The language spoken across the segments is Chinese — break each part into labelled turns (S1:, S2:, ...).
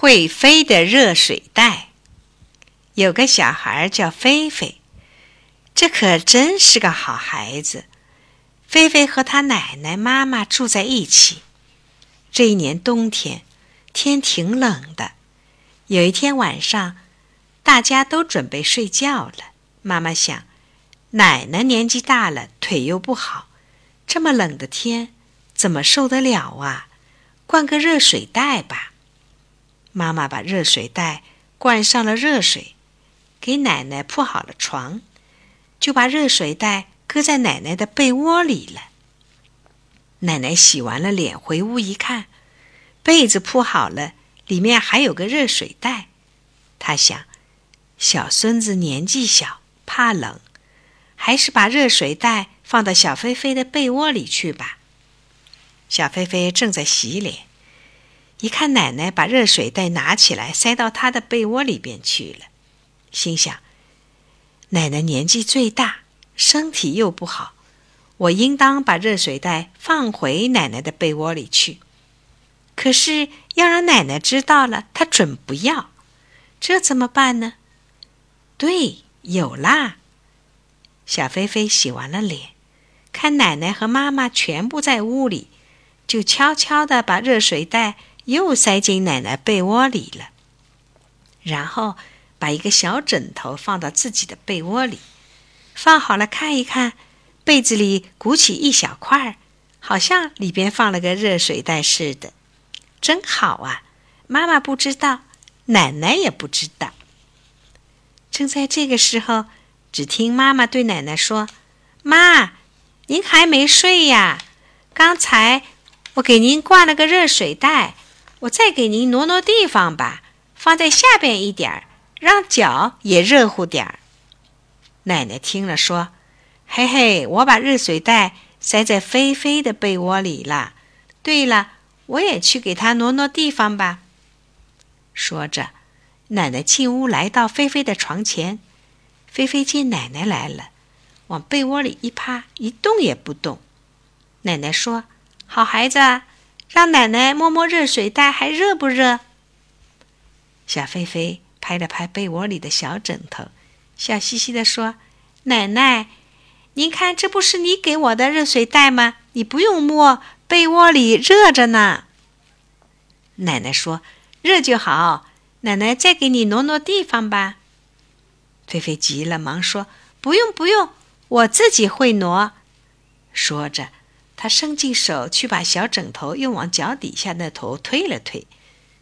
S1: 会飞的热水袋。有个小孩叫菲菲，这可真是个好孩子。菲菲和他奶奶、妈妈住在一起。这一年冬天，天挺冷的。有一天晚上，大家都准备睡觉了。妈妈想，奶奶年纪大了，腿又不好，这么冷的天，怎么受得了啊？灌个热水袋吧。妈妈把热水袋灌上了热水，给奶奶铺好了床，就把热水袋搁在奶奶的被窝里了。奶奶洗完了脸，回屋一看，被子铺好了，里面还有个热水袋。她想，小孙子年纪小，怕冷，还是把热水袋放到小菲菲的被窝里去吧。小菲菲正在洗脸。一看奶奶把热水袋拿起来塞到她的被窝里边去了，心想：奶奶年纪最大，身体又不好，我应当把热水袋放回奶奶的被窝里去。可是要让奶奶知道了，她准不要，这怎么办呢？对，有啦！小菲菲洗完了脸，看奶奶和妈妈全部在屋里，就悄悄地把热水袋。又塞进奶奶被窝里了，然后把一个小枕头放到自己的被窝里，放好了看一看，被子里鼓起一小块，好像里边放了个热水袋似的，真好啊！妈妈不知道，奶奶也不知道。正在这个时候，只听妈妈对奶奶说：“妈，您还没睡呀？刚才我给您灌了个热水袋。”我再给您挪挪地方吧，放在下边一点儿，让脚也热乎点儿。奶奶听了说：“嘿嘿，我把热水袋塞在菲菲的被窝里了。对了，我也去给她挪挪地方吧。”说着，奶奶进屋来到菲菲的床前。菲菲见奶奶来了，往被窝里一趴，一动也不动。奶奶说：“好孩子。”让奶奶摸摸热水袋，还热不热？小菲菲拍了拍被窝里的小枕头，笑嘻嘻地说：“奶奶，您看，这不是你给我的热水袋吗？你不用摸，被窝里热着呢。”奶奶说：“热就好。”奶奶再给你挪挪地方吧。菲菲急了，忙说：“不用，不用，我自己会挪。”说着。他伸进手去把小枕头又往脚底下那头推了推，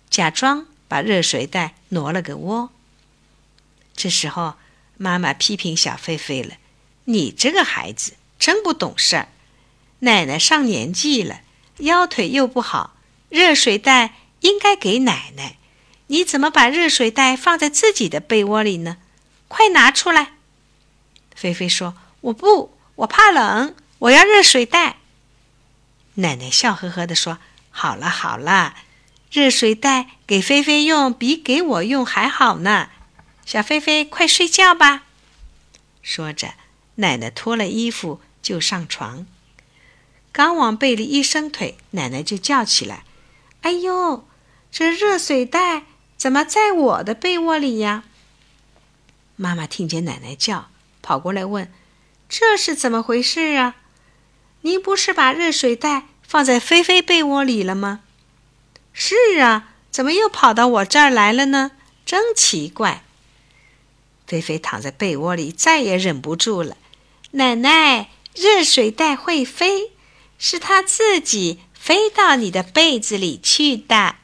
S1: 假装把热水袋挪了个窝。这时候，妈妈批评小菲菲了：“你这个孩子真不懂事儿！奶奶上年纪了，腰腿又不好，热水袋应该给奶奶，你怎么把热水袋放在自己的被窝里呢？快拿出来！”菲菲说：“我不，我怕冷，我要热水袋。”奶奶笑呵呵地说：“好了好了，热水袋给菲菲用比给我用还好呢。小菲菲，快睡觉吧。”说着，奶奶脱了衣服就上床，刚往被里一伸腿，奶奶就叫起来：“哎呦，这热水袋怎么在我的被窝里呀？”妈妈听见奶奶叫，跑过来问：“这是怎么回事啊？”您不是把热水袋放在菲菲被窝里了吗？是啊，怎么又跑到我这儿来了呢？真奇怪。菲菲躺在被窝里，再也忍不住了。奶奶，热水袋会飞，是它自己飞到你的被子里去的。